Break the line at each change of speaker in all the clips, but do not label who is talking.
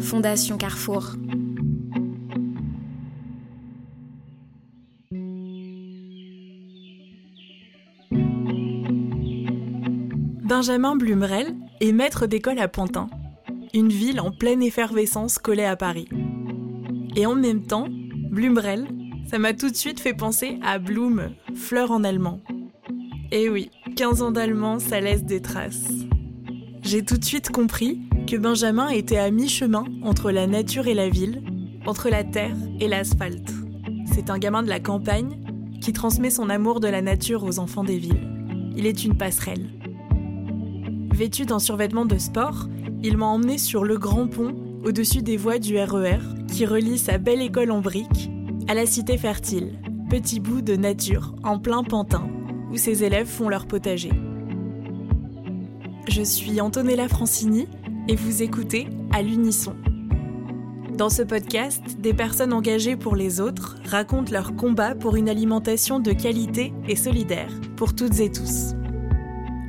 Fondation Carrefour.
Benjamin Blumerel est maître d'école à Pantin, une ville en pleine effervescence collée à Paris. Et en même temps, Blumerel, ça m'a tout de suite fait penser à Bloom, fleur en allemand. Et oui, 15 ans d'allemand, ça laisse des traces. J'ai tout de suite compris que Benjamin était à mi-chemin entre la nature et la ville, entre la terre et l'asphalte. C'est un gamin de la campagne qui transmet son amour de la nature aux enfants des villes. Il est une passerelle. Vêtu d'un survêtement de sport, il m'a emmené sur le grand pont au-dessus des voies du RER e qui relie sa belle école en briques à la cité fertile, petit bout de nature en plein Pantin où ses élèves font leur potager. Je suis Antonella Francini et vous écoutez à l'unisson. Dans ce podcast, des personnes engagées pour les autres racontent leur combat pour une alimentation de qualité et solidaire pour toutes et tous.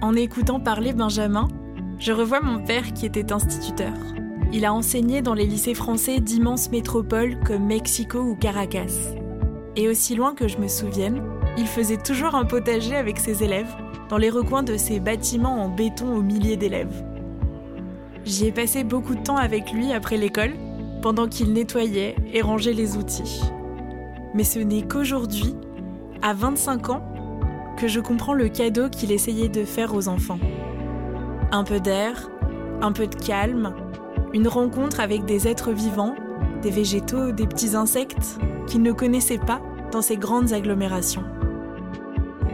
En écoutant parler Benjamin, je revois mon père qui était instituteur. Il a enseigné dans les lycées français d'immenses métropoles comme Mexico ou Caracas. Et aussi loin que je me souvienne, il faisait toujours un potager avec ses élèves dans les recoins de ces bâtiments en béton aux milliers d'élèves. J'y ai passé beaucoup de temps avec lui après l'école, pendant qu'il nettoyait et rangeait les outils. Mais ce n'est qu'aujourd'hui, à 25 ans, que je comprends le cadeau qu'il essayait de faire aux enfants. Un peu d'air, un peu de calme, une rencontre avec des êtres vivants, des végétaux, des petits insectes qu'il ne connaissait pas dans ces grandes agglomérations.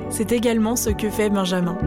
C'est également ce que fait Benjamin.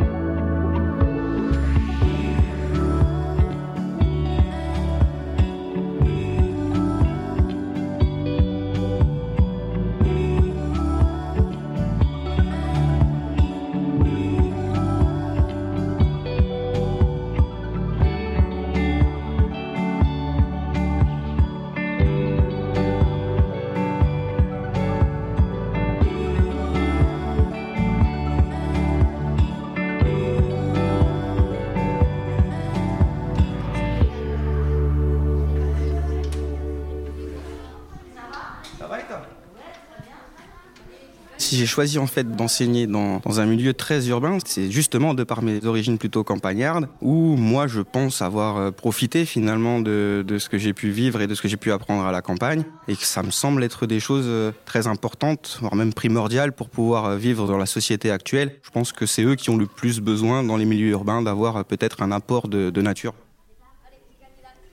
Si j'ai choisi en fait d'enseigner dans, un milieu très urbain, c'est justement de par mes origines plutôt campagnardes, où moi je pense avoir euh, profité finalement de, ce que j'ai pu vivre et de ce que j'ai pu apprendre à la campagne, et que ça me semble être des choses euh, très importantes, voire même primordiales pour pouvoir euh, vivre dans la société actuelle. Je pense que c'est eux qui ont le plus besoin dans les milieux urbains d'avoir peut-être un apport de, nature.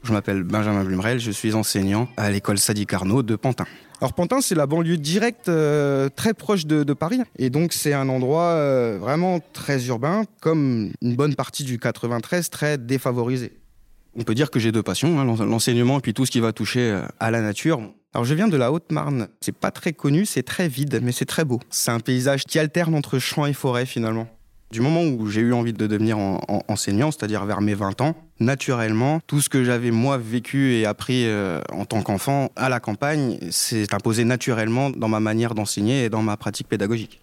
Je m'appelle Benjamin Blumerel, je suis enseignant à l'école Sadi Carnot de Pantin. Alors Pantin, c'est la banlieue directe euh, très proche de, de, Paris. Et donc c'est un endroit euh, vraiment très urbain, comme une bonne partie du 93, très défavorisé. On peut dire que j'ai deux passions, hein, l'enseignement et puis tout ce qui va toucher euh, à la nature. Alors je viens de la Haute-Marne. C'est pas très connu, c'est très vide, mais c'est très beau. C'est un paysage qui alterne entre champs et forêts finalement. Du moment où j'ai eu envie de devenir en, en, enseignant, c'est-à-dire vers mes 20 ans, naturellement, tout ce que j'avais moi vécu et appris euh, en tant qu'enfant à la campagne s'est imposé naturellement dans ma manière d'enseigner et dans ma pratique pédagogique.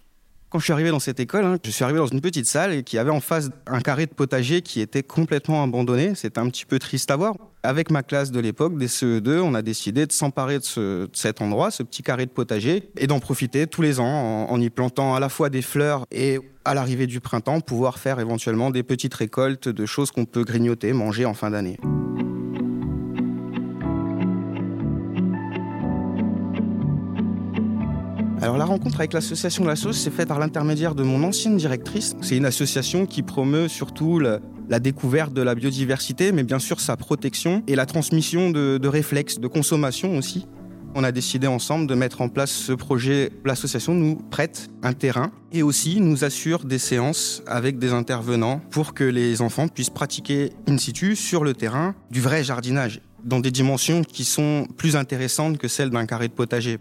Quand je suis arrivé dans cette école, hein, je suis arrivé dans une petite salle et qui avait en face un carré de potager qui était complètement abandonné. C'était un petit peu triste à voir. Avec ma classe de l'époque, des CE2, on a décidé de s'emparer de, ce, de, cet endroit, ce petit carré de potager, et d'en profiter tous les ans en, en y plantant à la fois des fleurs et à l'arrivée du printemps, pouvoir faire éventuellement des petites récoltes de choses qu'on peut grignoter, manger en fin d'année. Alors la rencontre avec l'association La Sauce s'est faite par l'intermédiaire de mon ancienne directrice. C'est une association qui promeut surtout la découverte de la biodiversité, mais bien sûr sa protection et la transmission de réflexes de consommation aussi. On a décidé ensemble de mettre en place ce projet. L'association nous prête un terrain et aussi nous assure des séances avec des intervenants pour que les enfants puissent pratiquer in situ sur le terrain du vrai jardinage dans des dimensions qui sont plus intéressantes que celles d'un carré de potager.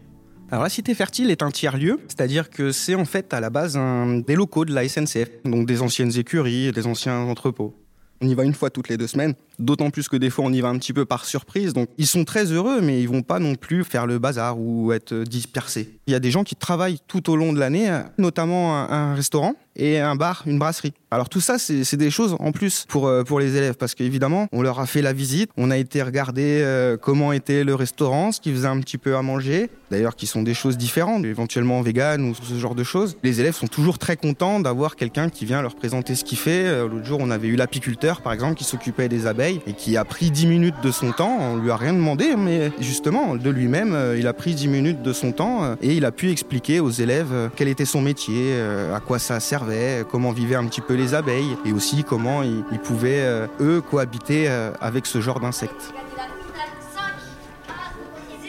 Alors la cité fertile est un tiers-lieu, c'est-à-dire que c'est en fait à la base des locaux de la SNCF, donc des anciennes écuries, des anciens entrepôts. On y va une fois toutes les deux semaines. D'autant plus que des fois on y va un petit peu par surprise. Donc ils sont très heureux, mais ils vont pas non plus faire le bazar ou être dispersés. Il y a des gens qui travaillent tout au long de l'année, notamment un restaurant et un bar, une brasserie. Alors tout ça, c'est des choses en plus pour, euh, pour les élèves, parce qu'évidemment, on leur a fait la visite, on a été regarder euh, comment était le restaurant, ce qu'ils faisaient un petit peu à manger, d'ailleurs qui sont des choses différentes, éventuellement vegan ou ce genre de choses. Les élèves sont toujours très contents d'avoir quelqu'un qui vient leur présenter ce qu'il fait. Euh, l'autre jour, on avait eu l'apiculteur, par exemple, qui s'occupait des abeilles et qui a pris 10 minutes de son temps, on lui a rien demandé, mais justement, de lui-même, il a pris 10 minutes de son temps et il a pu expliquer aux élèves quel était son métier, à quoi ça servait comment vivaient un petit peu les abeilles et aussi comment ils, pouvaient, euh, eux, cohabiter euh, avec ce genre d'insectes.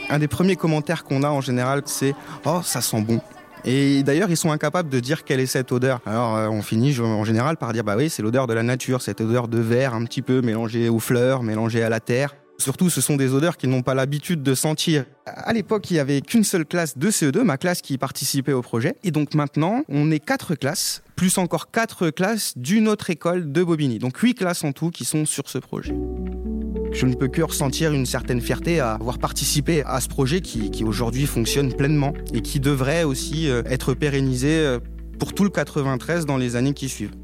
Un des premiers commentaires qu'on a en général, c'est Oh, ça sent bon. Et d'ailleurs, ils sont incapables de dire quelle est cette odeur. Alors, euh, on finit en général par dire Bah oui, c'est l'odeur de la nature, cette odeur de verre un petit peu mélangée aux fleurs, mélangée à la terre. Surtout, ce sont des odeurs qu'ils n'ont pas l'habitude de sentir. À l'époque, il n'y avait qu'une seule classe de CE2, ma classe qui participait au projet. Et donc maintenant, on est quatre classes, plus encore quatre classes d'une autre école de Bobigny. Donc huit classes en tout qui sont sur ce projet. Je ne peux que ressentir une certaine fierté à avoir participé à ce projet qui, qui aujourd'hui fonctionne pleinement et qui devrait aussi euh, être pérennisé euh, pour tout le 93 dans les années qui suivent.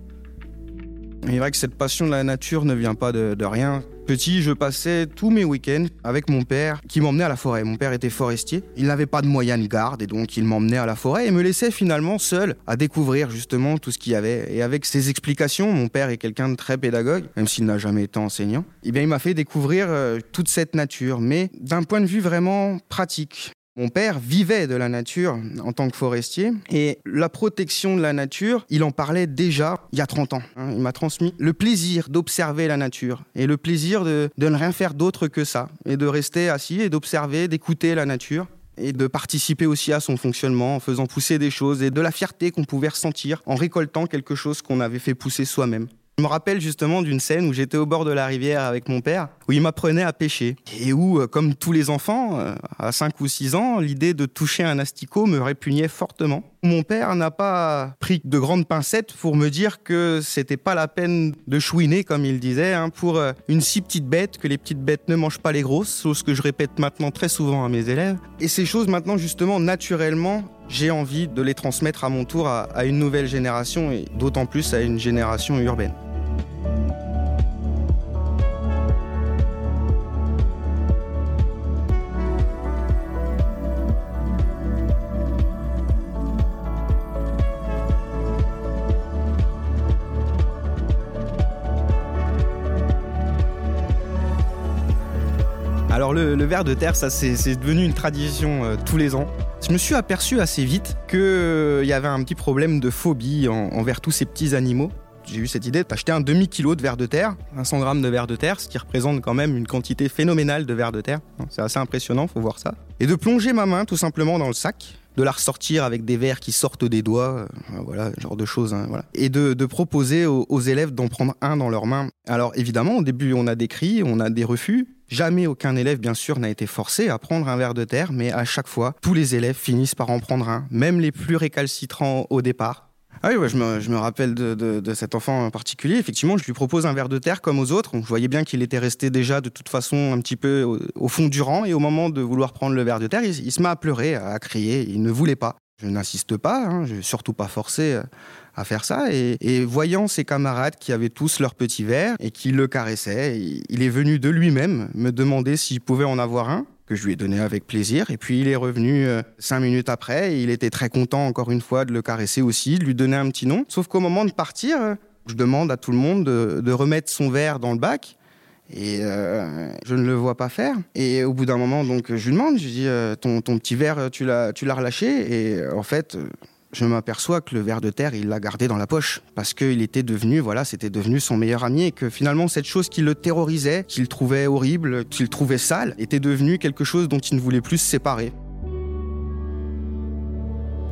Il est vrai que cette passion de la nature ne vient pas de, rien. Petit, je passais tous mes week-ends avec mon père qui m'emmenait à la forêt. Mon père était forestier. Il n'avait pas de moyens de garde et donc il m'emmenait à la forêt et me laissait finalement seul à découvrir justement tout ce qu'il y avait. Et avec ses explications, mon père est quelqu'un de très pédagogue, même s'il n'a jamais été enseignant. Eh il m'a fait découvrir euh, toute cette nature, mais d'un point de vue vraiment pratique. Mon père vivait de la nature en tant que forestier et la protection de la nature, il en parlait déjà il y a 30 ans. Hein. Il m'a transmis le plaisir d'observer la nature et le plaisir de, de ne rien faire d'autre que ça et de rester assis et d'observer, d'écouter la nature et de participer aussi à son fonctionnement en faisant pousser des choses et de la fierté qu'on pouvait ressentir en récoltant quelque chose qu'on avait fait pousser soi-même. Je me rappelle justement d'une scène où j'étais au bord de la rivière avec mon père, où il m'apprenait à pêcher. Et où, euh, comme tous les enfants, euh, à 5 ou 6 ans, l'idée de toucher un asticot me répugnait fortement. Mon père n'a pas pris de grandes pincettes pour me dire que c'était pas la peine de chouiner, comme il disait, hein, pour euh, une si petite bête, que les petites bêtes ne mangent pas les grosses, chose que je répète maintenant très souvent à mes élèves. Et ces choses, maintenant, justement, naturellement, j'ai envie de les transmettre à mon tour à une nouvelle génération, et d'autant plus à une génération urbaine. Alors le, le ver de terre, ça c'est devenu une tradition euh, tous les ans. Je me suis aperçu assez vite qu'il euh, y avait un petit problème de phobie envers tous ces petits animaux. J'ai eu cette idée d'acheter un demi-kilo de ver de terre, 100 grammes de ver de terre, ce qui représente quand même une quantité phénoménale de ver de terre. C'est assez impressionnant, faut voir ça. Et de plonger ma main tout simplement dans le sac, de la ressortir avec des vers qui sortent des doigts, euh, voilà, genre de choses, hein. Et de, proposer aux, aux élèves d'en prendre un dans leurs mains. Alors évidemment, au début, on a des cris, on a des refus, Jamais aucun élève, bien sûr, n'a été forcé à prendre un verre de terre, mais à chaque fois, tous les élèves finissent par en prendre un, même les plus récalcitrants au départ. Ah oui, je, me, rappelle de, cet enfant en particulier. Effectivement, je lui propose un verre de terre comme aux autres. Je voyais bien qu'il était resté déjà de toute façon un petit peu au, fond du rang. Et au moment de vouloir prendre le verre de terre, il, se met à pleurer, à crier. Il ne voulait pas. Je n'insiste pas, hein, je ne surtout pas forcé euh, à faire ça. Et, voyant ses camarades qui avaient tous leur petit verre et qui le caressaient, il est venu de lui-même me demander s'il pouvait en avoir un que je lui ai donné avec plaisir. Et puis il est revenu euh, cinq minutes après. Et il était très content encore une fois de le caresser aussi, de lui donner un petit nom. Sauf qu'au moment de partir, je demande à tout le monde de, remettre son verre dans le bac. Et euh, je ne le vois pas faire. Et au bout d'un moment, donc, je lui demande, je lui dis, euh, ton, ton, petit verre, tu l'as, tu l'as relâché? Et en fait, je m'aperçois que le ver de terre, il l'a gardé dans la poche. Parce qu'il était devenu, voilà, c'était devenu son meilleur ami et que finalement cette chose qui le terrorisait, qu'il trouvait horrible, qu'il trouvait sale, était devenue quelque chose dont il ne voulait plus se séparer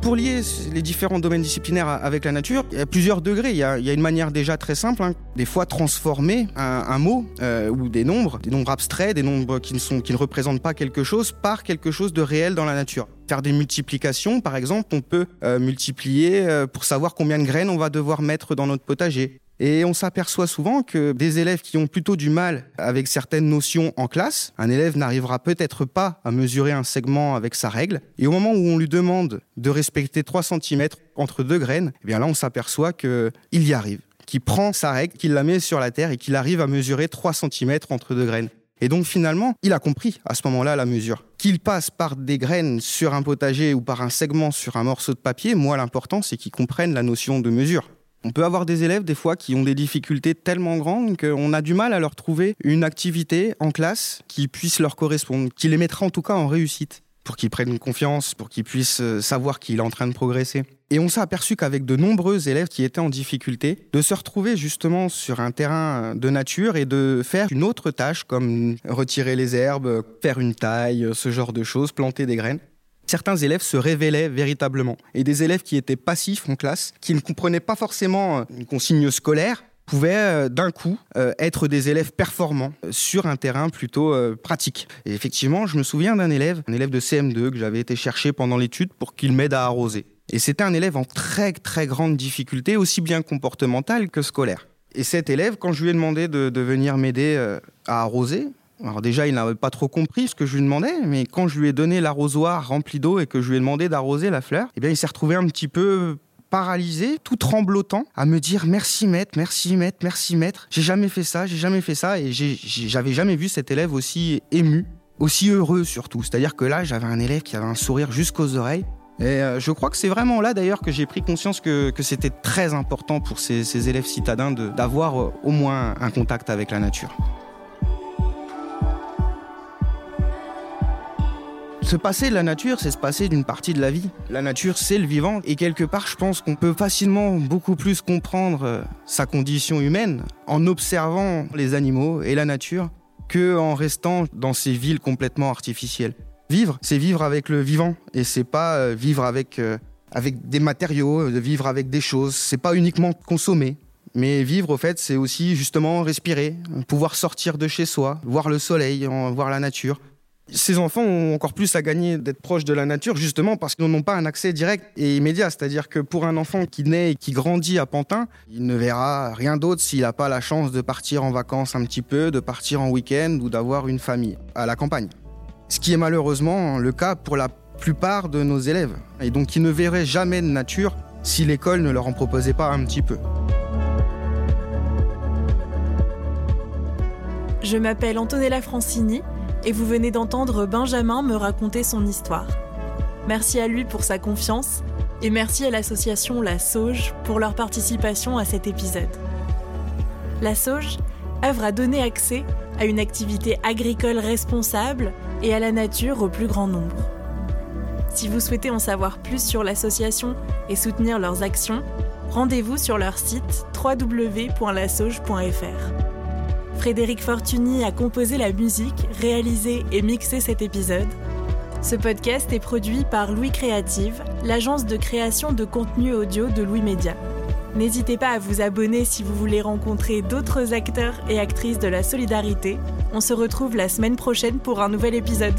pour lier les différents domaines disciplinaires avec la nature, il y a plusieurs degrés. Il y a, une manière déjà très simple, hein. des fois transformer un, mot euh, ou des nombres, des nombres abstraits, des nombres qui ne, sont, qui ne représentent pas quelque chose, par quelque chose de réel dans la nature. Faire des multiplications, par exemple, on peut euh, multiplier euh, pour savoir combien de graines on va devoir mettre dans notre potager. Et on s'aperçoit souvent que des élèves qui ont plutôt du mal avec certaines notions en classe, un élève n'arrivera peut-être pas à mesurer un segment avec sa règle. Et au moment où on lui demande de respecter 3 cm entre deux graines, eh bien là on s'aperçoit qu'il y arrive, qu'il prend sa règle, qu'il la met sur la terre et qu'il arrive à mesurer 3 cm entre deux graines. Et donc finalement, il a compris à ce moment-là la mesure. Qu'il passe par des graines sur un potager ou par un segment sur un morceau de papier, moi l'important c'est qu'il comprenne la notion de mesure. On peut avoir des élèves des fois qui ont des difficultés tellement grandes qu'on a du mal à leur trouver une activité en classe qui puisse leur correspondre, qui les mettra en tout cas en réussite, pour qu'ils prennent confiance, pour qu'ils puissent euh, savoir qu'il est en train de progresser. Et on s'est aperçu qu'avec de nombreux élèves qui étaient en difficulté, de se retrouver justement sur un terrain de nature et de faire une autre tâche comme retirer les herbes, faire une taille, ce genre de choses, planter des graines, certains élèves se révélaient véritablement. Et des élèves qui étaient passifs en classe, qui ne comprenaient pas forcément euh, une consigne scolaire, pouvaient euh, d'un coup euh, être des élèves performants sur un terrain plutôt pratique. Et effectivement, je me souviens d'un élève, un élève de CM2 que j'avais été chercher pendant l'étude pour qu'il m'aide à arroser. Et c'était un élève en très très grande difficulté, aussi bien comportementale que scolaire. Et cet élève, quand je lui ai demandé de, de venir m'aider à arroser, alors déjà, il n'avait pas trop compris ce que je lui demandais, mais quand je lui ai donné l'arrosoir rempli d'eau et que je lui ai demandé d'arroser la fleur, eh bien, il s'est retrouvé un petit peu paralysé, tout tremblotant, à me dire merci maître, merci maître, merci maître. J'ai jamais fait ça, j'ai jamais fait ça, et j'avais jamais vu cet élève aussi ému, aussi heureux surtout. C'est-à-dire que là, j'avais un élève qui avait un sourire jusqu'aux oreilles. Et euh, je crois que c'est vraiment là d'ailleurs que j'ai pris conscience que, c'était très important pour ces, élèves citadins d'avoir euh, au moins un contact avec la nature. Se passer de la nature, c'est se passer d'une partie de la vie. La nature, c'est le vivant. Et quelque part, je pense qu'on peut facilement beaucoup plus comprendre euh, sa condition humaine en observant les animaux et la nature que en restant dans ces villes complètement artificielles. Vivre, c'est vivre avec le vivant et c'est pas euh, vivre avec euh, avec des matériaux, vivre avec des choses. C'est pas uniquement consommer. Mais vivre, au fait, c'est aussi justement respirer, pouvoir sortir de chez soi, voir le soleil, voir la nature. Ces enfants ont encore plus à gagner d'être proches de la nature, justement parce qu'ils n'ont pas un accès direct et immédiat. C'est-à-dire que pour un enfant qui naît et qui grandit à Pantin, il ne verra rien d'autre s'il n'a pas la chance de partir en vacances un petit peu, de partir en week-end ou d'avoir une famille à la campagne. Ce qui est malheureusement le cas pour la plupart de nos élèves. Et donc ils ne verraient jamais de nature si l'école ne leur en proposait pas un petit peu.
Je m'appelle Antonella Francini et vous venez d'entendre Benjamin me raconter son histoire. Merci à lui pour sa confiance et merci à l'association La Sauge pour leur participation à cet épisode. La Sauge œuvre à donner accès à une activité agricole responsable et à la nature au plus grand nombre. Si vous souhaitez en savoir plus sur l'association et soutenir leurs actions, rendez-vous sur leur site www.lasauge.fr. Frédéric Fortuny a composé la musique, réalisé et mixé cet épisode. Ce podcast est produit par Louis Créative, l'agence de création de contenu audio de Louis Média. N'hésitez pas à vous abonner si vous voulez rencontrer d'autres acteurs et actrices de la solidarité. On se retrouve la semaine prochaine pour un nouvel épisode.